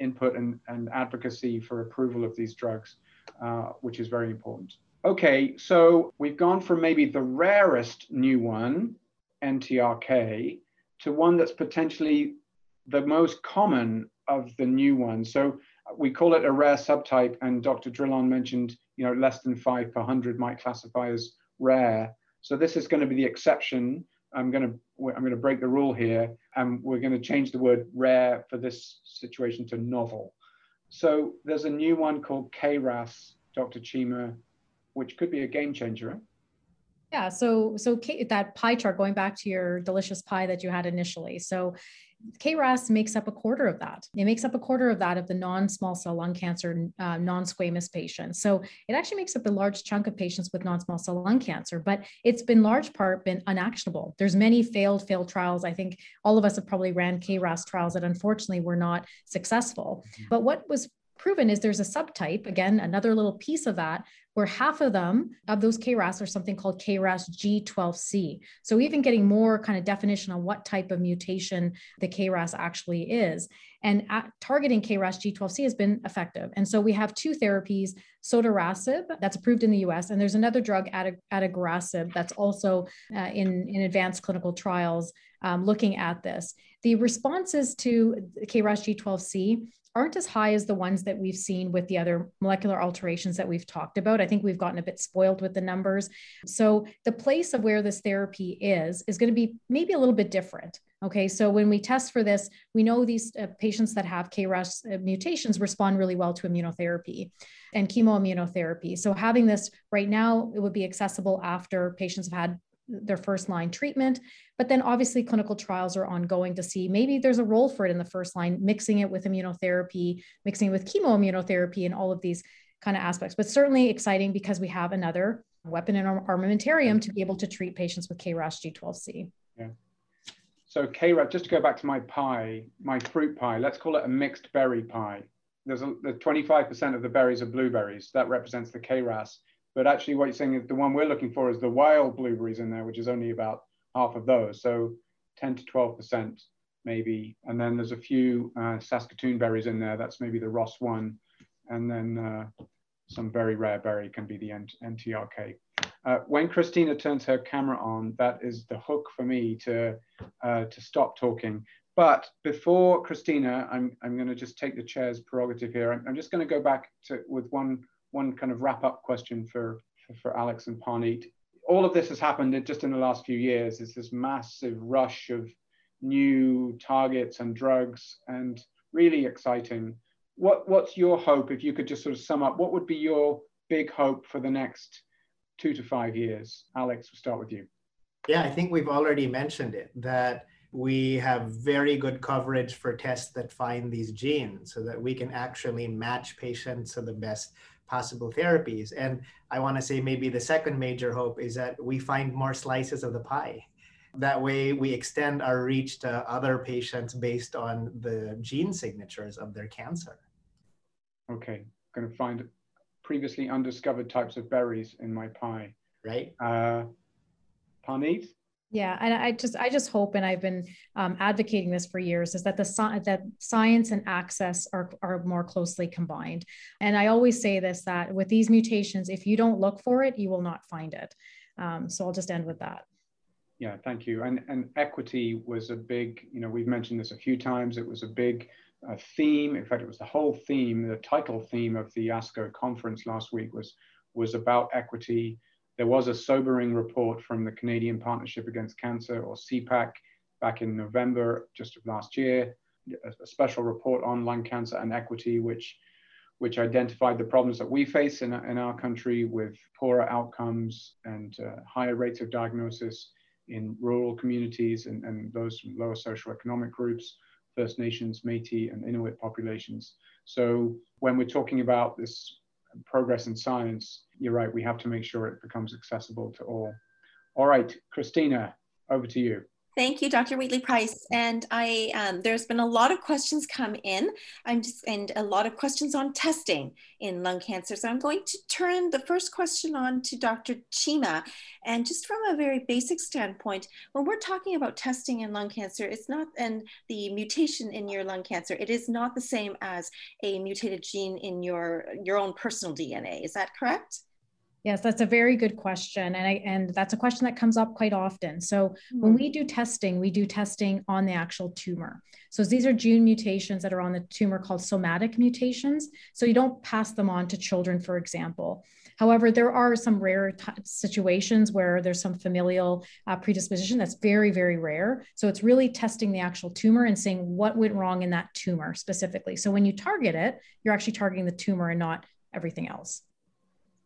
input and, and advocacy for approval of these drugs, uh, which is very important. Okay, so we've gone from maybe the rarest new one, NTRK, to one that's potentially the most common of the new ones. So uh, we call it a rare subtype, and Dr. Drilon mentioned, you know, less than five per hundred might classify as rare. So this is going to be the exception. I'm going to I'm going to break the rule here, and we're going to change the word rare for this situation to novel. So there's a new one called KRAS, Dr. Cheema, which could be a game changer. Yeah, so so that pie chart going back to your delicious pie that you had initially. So KRAS makes up a quarter of that. It makes up a quarter of that of the non-small cell lung cancer uh, non-squamous patients. So it actually makes up a large chunk of patients with non-small cell lung cancer, but it's been large part been unactionable. There's many failed failed trials. I think all of us have probably ran KRAS trials that unfortunately were not successful. Mm-hmm. But what was proven is there's a subtype, again, another little piece of that, where half of them, of those KRAS, are something called KRAS G12C. So even getting more kind of definition on what type of mutation the KRAS actually is. And targeting KRAS G12C has been effective. And so we have two therapies, sotorasib, that's approved in the US, and there's another drug, adagrasib, that's also uh, in, in advanced clinical trials um, looking at this. The responses to KRAS G12C aren't as high as the ones that we've seen with the other molecular alterations that we've talked about. I think we've gotten a bit spoiled with the numbers. So the place of where this therapy is is going to be maybe a little bit different. Okay, so when we test for this, we know these uh, patients that have KRAS uh, mutations respond really well to immunotherapy and chemoimmunotherapy. So having this right now, it would be accessible after patients have had their first line treatment. But then obviously clinical trials are ongoing to see maybe there's a role for it in the first line, mixing it with immunotherapy, mixing it with chemoimmunotherapy and all of these kind of aspects. But certainly exciting because we have another weapon in our armamentarium to be able to treat patients with KRAS G12C. Yeah. So KRAS, just to go back to my pie, my fruit pie, let's call it a mixed berry pie. There's a, the 25% of the berries are blueberries. That represents the KRAS. But actually, what you're saying is the one we're looking for is the wild blueberries in there, which is only about half of those. So 10 to 12% maybe. And then there's a few uh, Saskatoon berries in there. That's maybe the ROS1. And then uh, some very rare berry can be the NTRK. Uh, when Christina turns her camera on, that is the hook for me to, uh, to stop talking. But before Christina, I'm, I'm going to just take the chair's prerogative here. I'm, I'm just going to go back to with one one kind of wrap up question for, for, for Alex and Parneet. All of this has happened just in the last few years. It's this massive rush of new targets and drugs and really exciting. What, what's your hope, if you could just sort of sum up, what would be your big hope for the next two to five years? Alex, we'll start with you. Yeah, I think we've already mentioned it that we have very good coverage for tests that find these genes so that we can actually match patients to the best possible therapies. And I want to say maybe the second major hope is that we find more slices of the pie. That way, we extend our reach to other patients based on the gene signatures of their cancer. Okay, going to find previously undiscovered types of berries in my pie. Right. Uh, Parneet? Yeah, and I just I just hope, and I've been um, advocating this for years, is that the that science and access are are more closely combined. And I always say this that with these mutations, if you don't look for it, you will not find it. Um, so I'll just end with that. Yeah, thank you. And and equity was a big, you know, we've mentioned this a few times. It was a big uh, theme. In fact, it was the whole theme, the title theme of the ASCO conference last week was was about equity there was a sobering report from the Canadian Partnership Against Cancer, or CPAC, back in November just of last year, a, special report on lung cancer and equity, which which identified the problems that we face in, in our country with poorer outcomes and uh, higher rates of diagnosis in rural communities and, and those from lower socioeconomic groups, First Nations, Métis, and Inuit populations. So when we're talking about this progress in science, you're right, we have to make sure it becomes accessible to all. All right, Christina, over to you. Thank you, Dr. Wheatley Price. And I, um, there's been a lot of questions come in. I'm just, and a lot of questions on testing in lung cancer. So I'm going to turn the first question on to Dr. Cheema. And just from a very basic standpoint, when we're talking about testing in lung cancer, it's not, and the mutation in your lung cancer, it is not the same as a mutated gene in your, your own personal DNA. Is that correct? Yes, that's a very good question. And, I, and that's a question that comes up quite often. So mm-hmm. when we do testing, we do testing on the actual tumor. So these are gene mutations that are on the tumor called somatic mutations. So you don't pass them on to children, for example. However, there are some rare t- situations where there's some familial uh, predisposition that's very, very rare. So it's really testing the actual tumor and saying what went wrong in that tumor specifically. So when you target it, you're actually targeting the tumor and not everything else.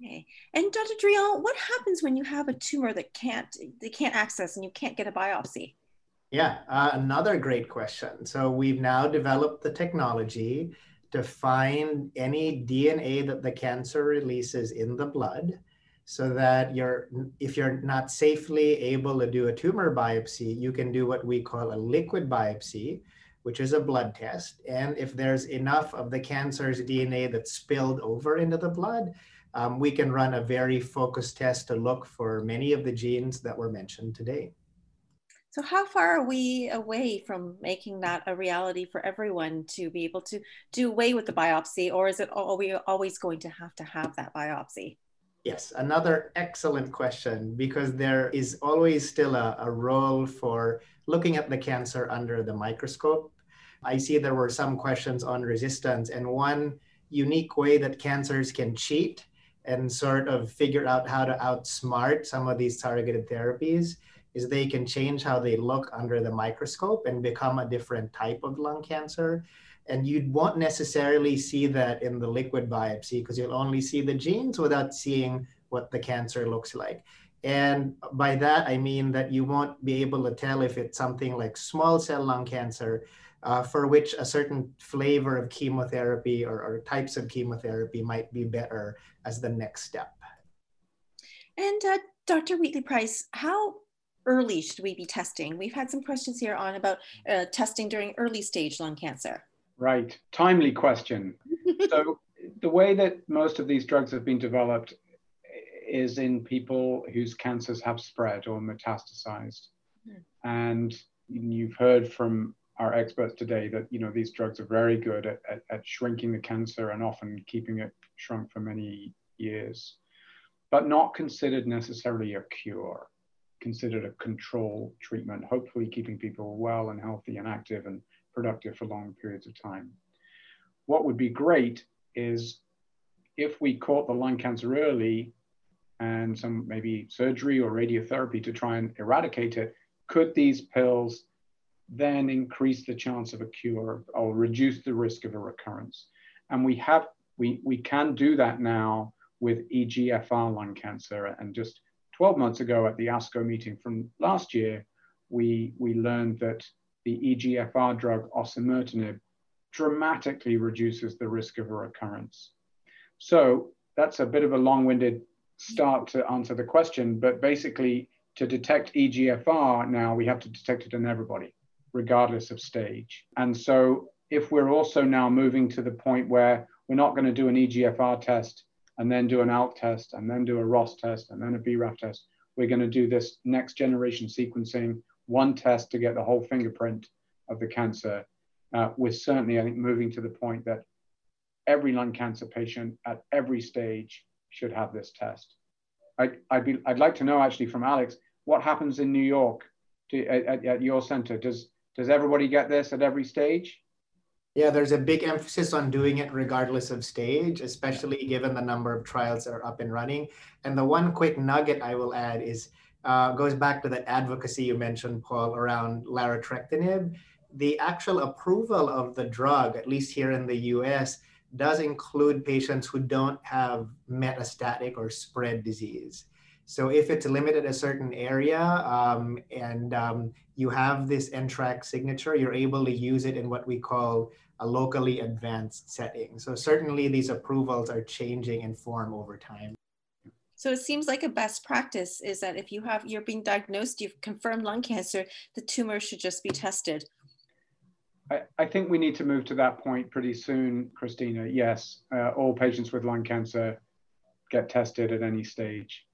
Okay. And Dr. Drilon, what happens when you have a tumor that can't they can't access and you can't get a biopsy? Yeah, uh, another great question. So we've now developed the technology to find any DNA that the cancer releases in the blood so that you're if you're not safely able to do a tumor biopsy, you can do what we call a liquid biopsy, which is a blood test. And if there's enough of the cancer's DNA that's spilled over into the blood, um, we can run a very focused test to look for many of the genes that were mentioned today. So how far are we away from making that a reality for everyone to be able to do away with the biopsy or is it are we always going to have to have that biopsy? Yes, another excellent question because there is always still a, a role for looking at the cancer under the microscope. I see there were some questions on resistance and one unique way that cancers can cheat and sort of figure out how to outsmart some of these targeted therapies is they can change how they look under the microscope and become a different type of lung cancer. And you won't necessarily see that in the liquid biopsy because you'll only see the genes without seeing what the cancer looks like. And by that, I mean that you won't be able to tell if it's something like small cell lung cancer uh, for which a certain flavor of chemotherapy or, or, types of chemotherapy might be better as the next step. And uh, Dr. Wheatley Price, how early should we be testing? We've had some questions here on about uh, testing during early stage lung cancer. Right, timely question. (laughs) so the way that most of these drugs have been developed is in people whose cancers have spread or metastasized. Mm. And you've heard from our experts today that you know these drugs are very good at, at, at, shrinking the cancer and often keeping it shrunk for many years, but not considered necessarily a cure, considered a control treatment, hopefully keeping people well and healthy and active and productive for long periods of time. What would be great is if we caught the lung cancer early and some maybe surgery or radiotherapy to try and eradicate it, could these pills then increase the chance of a cure or reduce the risk of a recurrence. And we have we, we can do that now with EGFR lung cancer. And just 12 months ago at the ASCO meeting from last year, we, we learned that the EGFR drug osimertinib dramatically reduces the risk of a recurrence. So that's a bit of a long-winded start to answer the question, but basically to detect EGFR now, we have to detect it in everybody regardless of stage. And so if we're also now moving to the point where we're not going to do an EGFR test and then do an ALK test and then do a ROS test and then a BRAF test, we're going to do this next generation sequencing, one test to get the whole fingerprint of the cancer. Uh, we're certainly, I think, moving to the point that every lung cancer patient at every stage should have this test. I, I'd, be, I'd like to know actually from Alex, what happens in New York to, at, at your center? Does, does everybody get this at every stage? Yeah, there's a big emphasis on doing it regardless of stage, especially given the number of trials that are up and running. And the one quick nugget I will add is uh, goes back to that advocacy you mentioned, Paul, around larotrectinib. The actual approval of the drug, at least here in the US, does include patients who don't have metastatic or spread disease. So if it's limited a certain area um, and um, you have this NTRK signature, you're able to use it in what we call a locally advanced setting. So certainly these approvals are changing in form over time. So it seems like a best practice is that if you have you're being diagnosed, you've confirmed lung cancer, the tumor should just be tested. I, I think we need to move to that point pretty soon, Christina. Yes, uh, all patients with lung cancer get tested at any stage.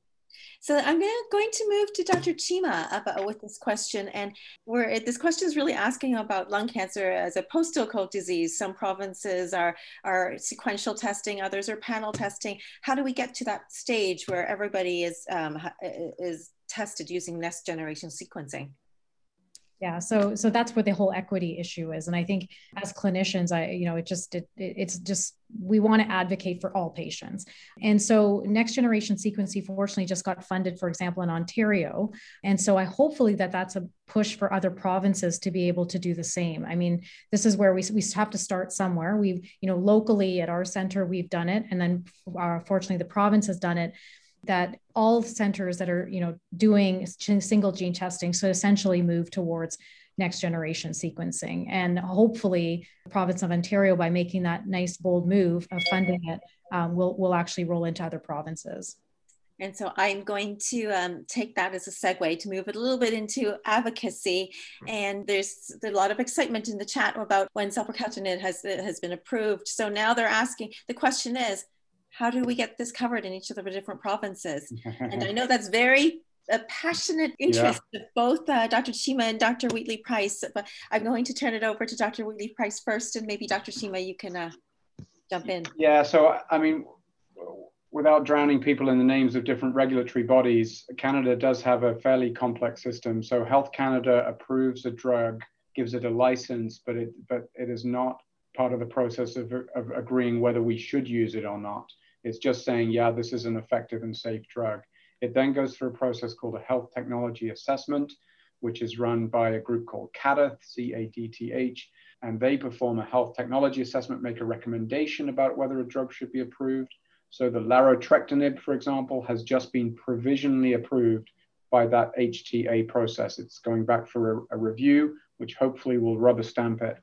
So I'm going to move to Dr. Cheema about, with this question. And where this question is really asking about lung cancer as a postal code disease. Some provinces are, are sequential testing, others are panel testing. How do we get to that stage where everybody is, um, is tested using next generation sequencing? Yeah so so that's where the whole equity issue is and i think as clinicians i you know it just it, it's just we want to advocate for all patients. And so next generation sequencing fortunately just got funded for example in ontario and so i hopefully that that's a push for other provinces to be able to do the same. I mean this is where we, we have to start somewhere. We've you know locally at our center we've done it and then uh, fortunately the province has done it that all centers that are you know doing single gene testing so essentially move towards next generation sequencing and hopefully the province of ontario by making that nice bold move of funding it um, will will actually roll into other provinces and so I'm going to um, take that as a segue to move it a little bit into advocacy. And there's, a lot of excitement in the chat about when selpercatinib has, has been approved. So now they're asking, the question is, how do we get this covered in each of the different provinces? and I (laughs) know that's very a passionate interest yeah. of both uh, Dr. Cheema and Dr. Wheatley Price, but I'm going to turn it over to Dr. Wheatley Price first, and maybe Dr. Cheema, you can uh, jump in. Yeah, so I mean, without drowning people in the names of different regulatory bodies, Canada does have a fairly complex system. So Health Canada approves a drug, gives it a license, but it but it is not part of the process of, of agreeing whether we should use it or not. It's just saying, yeah, this is an effective and safe drug. It then goes through a process called a health technology assessment, which is run by a group called CADTH, C-A-D-T-H, and they perform a health technology assessment, make a recommendation about whether a drug should be approved. So the larotrectinib, for example, has just been provisionally approved by that HTA process. It's going back for a, a review, which hopefully will rubber stamp it.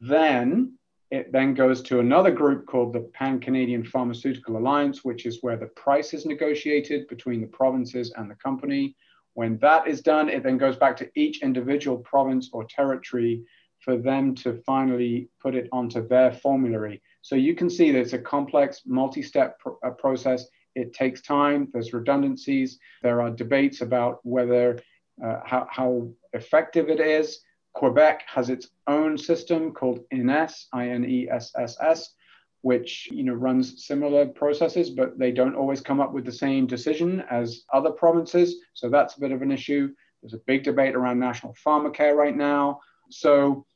Then it then goes to another group called the Pan Canadian Pharmaceutical Alliance, which is where the price is negotiated between the provinces and the company. When that is done, it then goes back to each individual province or territory for them to finally put it onto their formulary. So you can see that it's a complex, multi step pr- uh, process. It takes time, there's redundancies, there are debates about whether uh, how, how effective it is. Quebec has its own system called INESSS, I-N-E-S-S-S, which you know runs similar processes, but they don't always come up with the same decision as other provinces. So that's a bit of an issue. There's a big debate around national pharmacare right now. So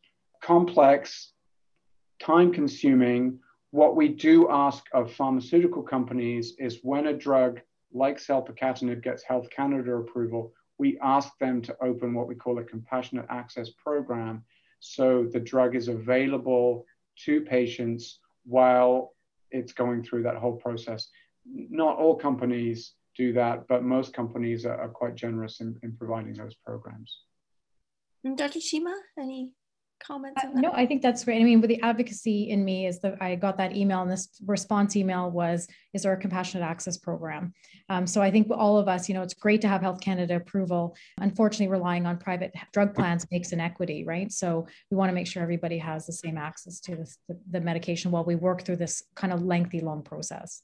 complex, time consuming. What we do ask of pharmaceutical companies is when a drug like selpercatinib gets Health Canada approval, we ask them to open what we call a compassionate access program. So the drug is available to patients while it's going through that whole process. Not all companies do that, but most companies are, are quite generous in, in providing those programs. Dr. Cheema, any comments uh, no i think that's great. I mean with the advocacy in me is that i got that email and this response email was is there a compassionate access program? Um, so i think all of us you know it's great to have health canada approval. Unfortunately relying on private drug plans makes inequity right? So we want to make sure everybody has the same access to this, the, the medication while we work through this kind of lengthy long process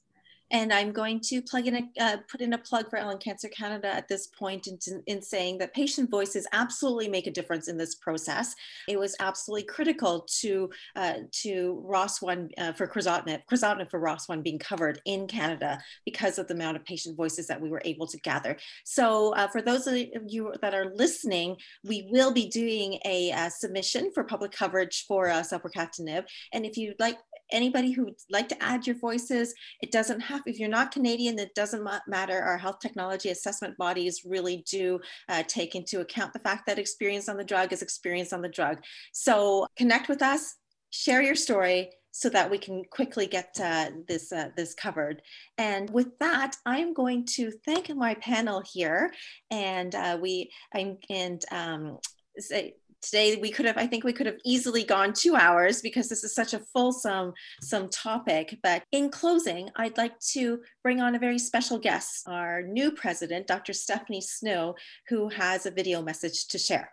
and I'm going to plug in a, uh, put in a plug for Lung Cancer Canada at this point in, in saying that patient voices absolutely make a difference in this process. It was absolutely critical to uh, to ROS1 uh, for crizotinib, crizotinib for ROS1 being covered in Canada because of the amount of patient voices that we were able to gather. So uh, for those of you that are listening, we will be doing a, a uh, submission for public coverage for uh, selpercatinib. And if you'd like anybody who'd like to add your voices, it doesn't have, if you're not Canadian, it doesn't matter. Our health technology assessment bodies really do uh, take into account the fact that experience on the drug is experience on the drug. So connect with us, share your story, so that we can quickly get uh, this uh, this covered. And with that, I'm going to thank my panel here, and uh, we I'm and um, say today we could have i think we could have easily gone two hours because this is such a fulsome some topic. But in closing i'd like to bring on a very special guest our new president dr stephanie snow who has a video message to share.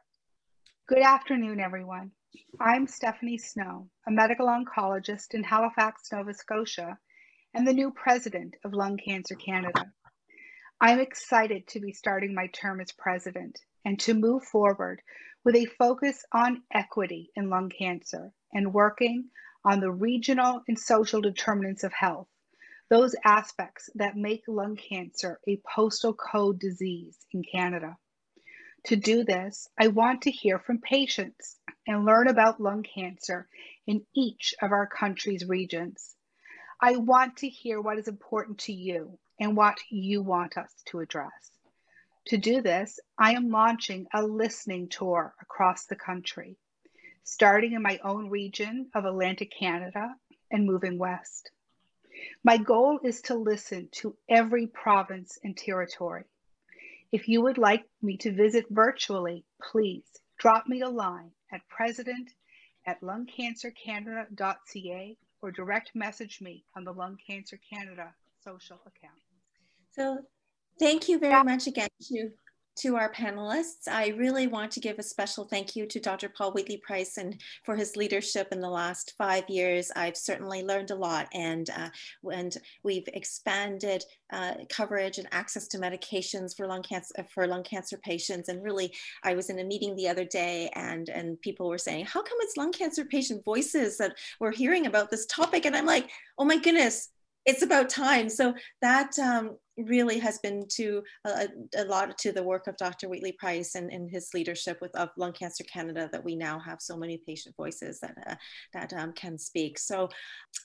Good afternoon everyone. I'm stephanie snow a medical oncologist in halifax nova scotia and the new president of lung cancer canada. I'm excited to be starting my term as president and to move forward with a focus on equity in lung cancer and working on the regional and social determinants of health, those aspects that make lung cancer a postal code disease in Canada. To do this, I want to hear from patients and learn about lung cancer in each of our country's regions. I want to hear what is important to you and what you want us to address. To do this, I am launching a listening tour across the country, starting in my own region of Atlantic Canada and moving west. My goal is to listen to every province and territory. If you would like me to visit virtually, please drop me a line at president at lungcancercanada.ca or direct message me on the Lung Cancer Canada social account. So Thank you very much again to, to our panelists. I really want to give a special thank you to Dr. Paul Wheatley Price and for his leadership in the last five years. I've certainly learned a lot and, uh, and we've expanded uh, coverage and access to medications for lung cancer for lung cancer patients. And really, I was in a meeting the other day and, and people were saying, how come it's lung cancer patient voices that we're hearing about this topic? And I'm like, oh my goodness, it's about time. So that um, really has been to a, a, lot to the work of Dr. Wheatley Price and, and his leadership with of Lung Cancer Canada that we now have so many patient voices that uh, that um, can speak. So,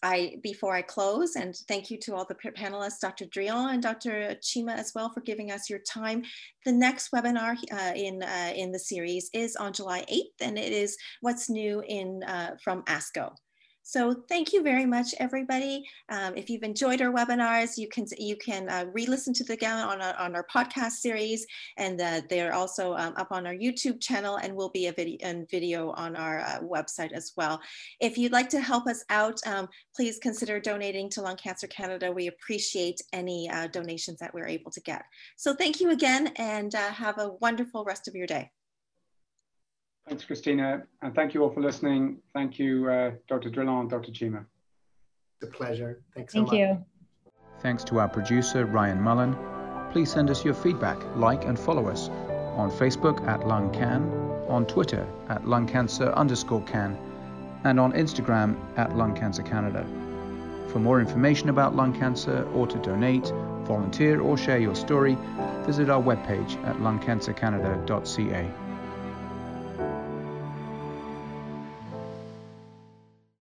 I before I close and thank you to all the panelists, Dr. Drilon and Dr. Cheema as well for giving us your time. The next webinar uh, in uh, in the series is on July 8th, and it is what's new in uh, from ASCO. So thank you very much, everybody. Um, if you've enjoyed our webinars, you can you can uh, re-listen to them on our, on our podcast series, and uh, they're also um, up on our YouTube channel, and will be a video and video on our uh, website as well. If you'd like to help us out, um, please consider donating to Lung Cancer Canada. We appreciate any uh, donations that we're able to get. So thank you again, and uh, have a wonderful rest of your day. Thanks, Christina. And thank you all for listening. Thank you, uh, Dr. Drilon Dr. Cheema. It's a pleasure. Thanks so Thank much. you. Thanks to our producer, Ryan Mullen. Please send us your feedback, like and follow us on Facebook at LungCan, on Twitter at lungcancer underscore can, and on Instagram at Lung Cancer Canada. For more information about lung cancer or to donate, volunteer or share your story, visit our webpage at lungcancercanada.ca.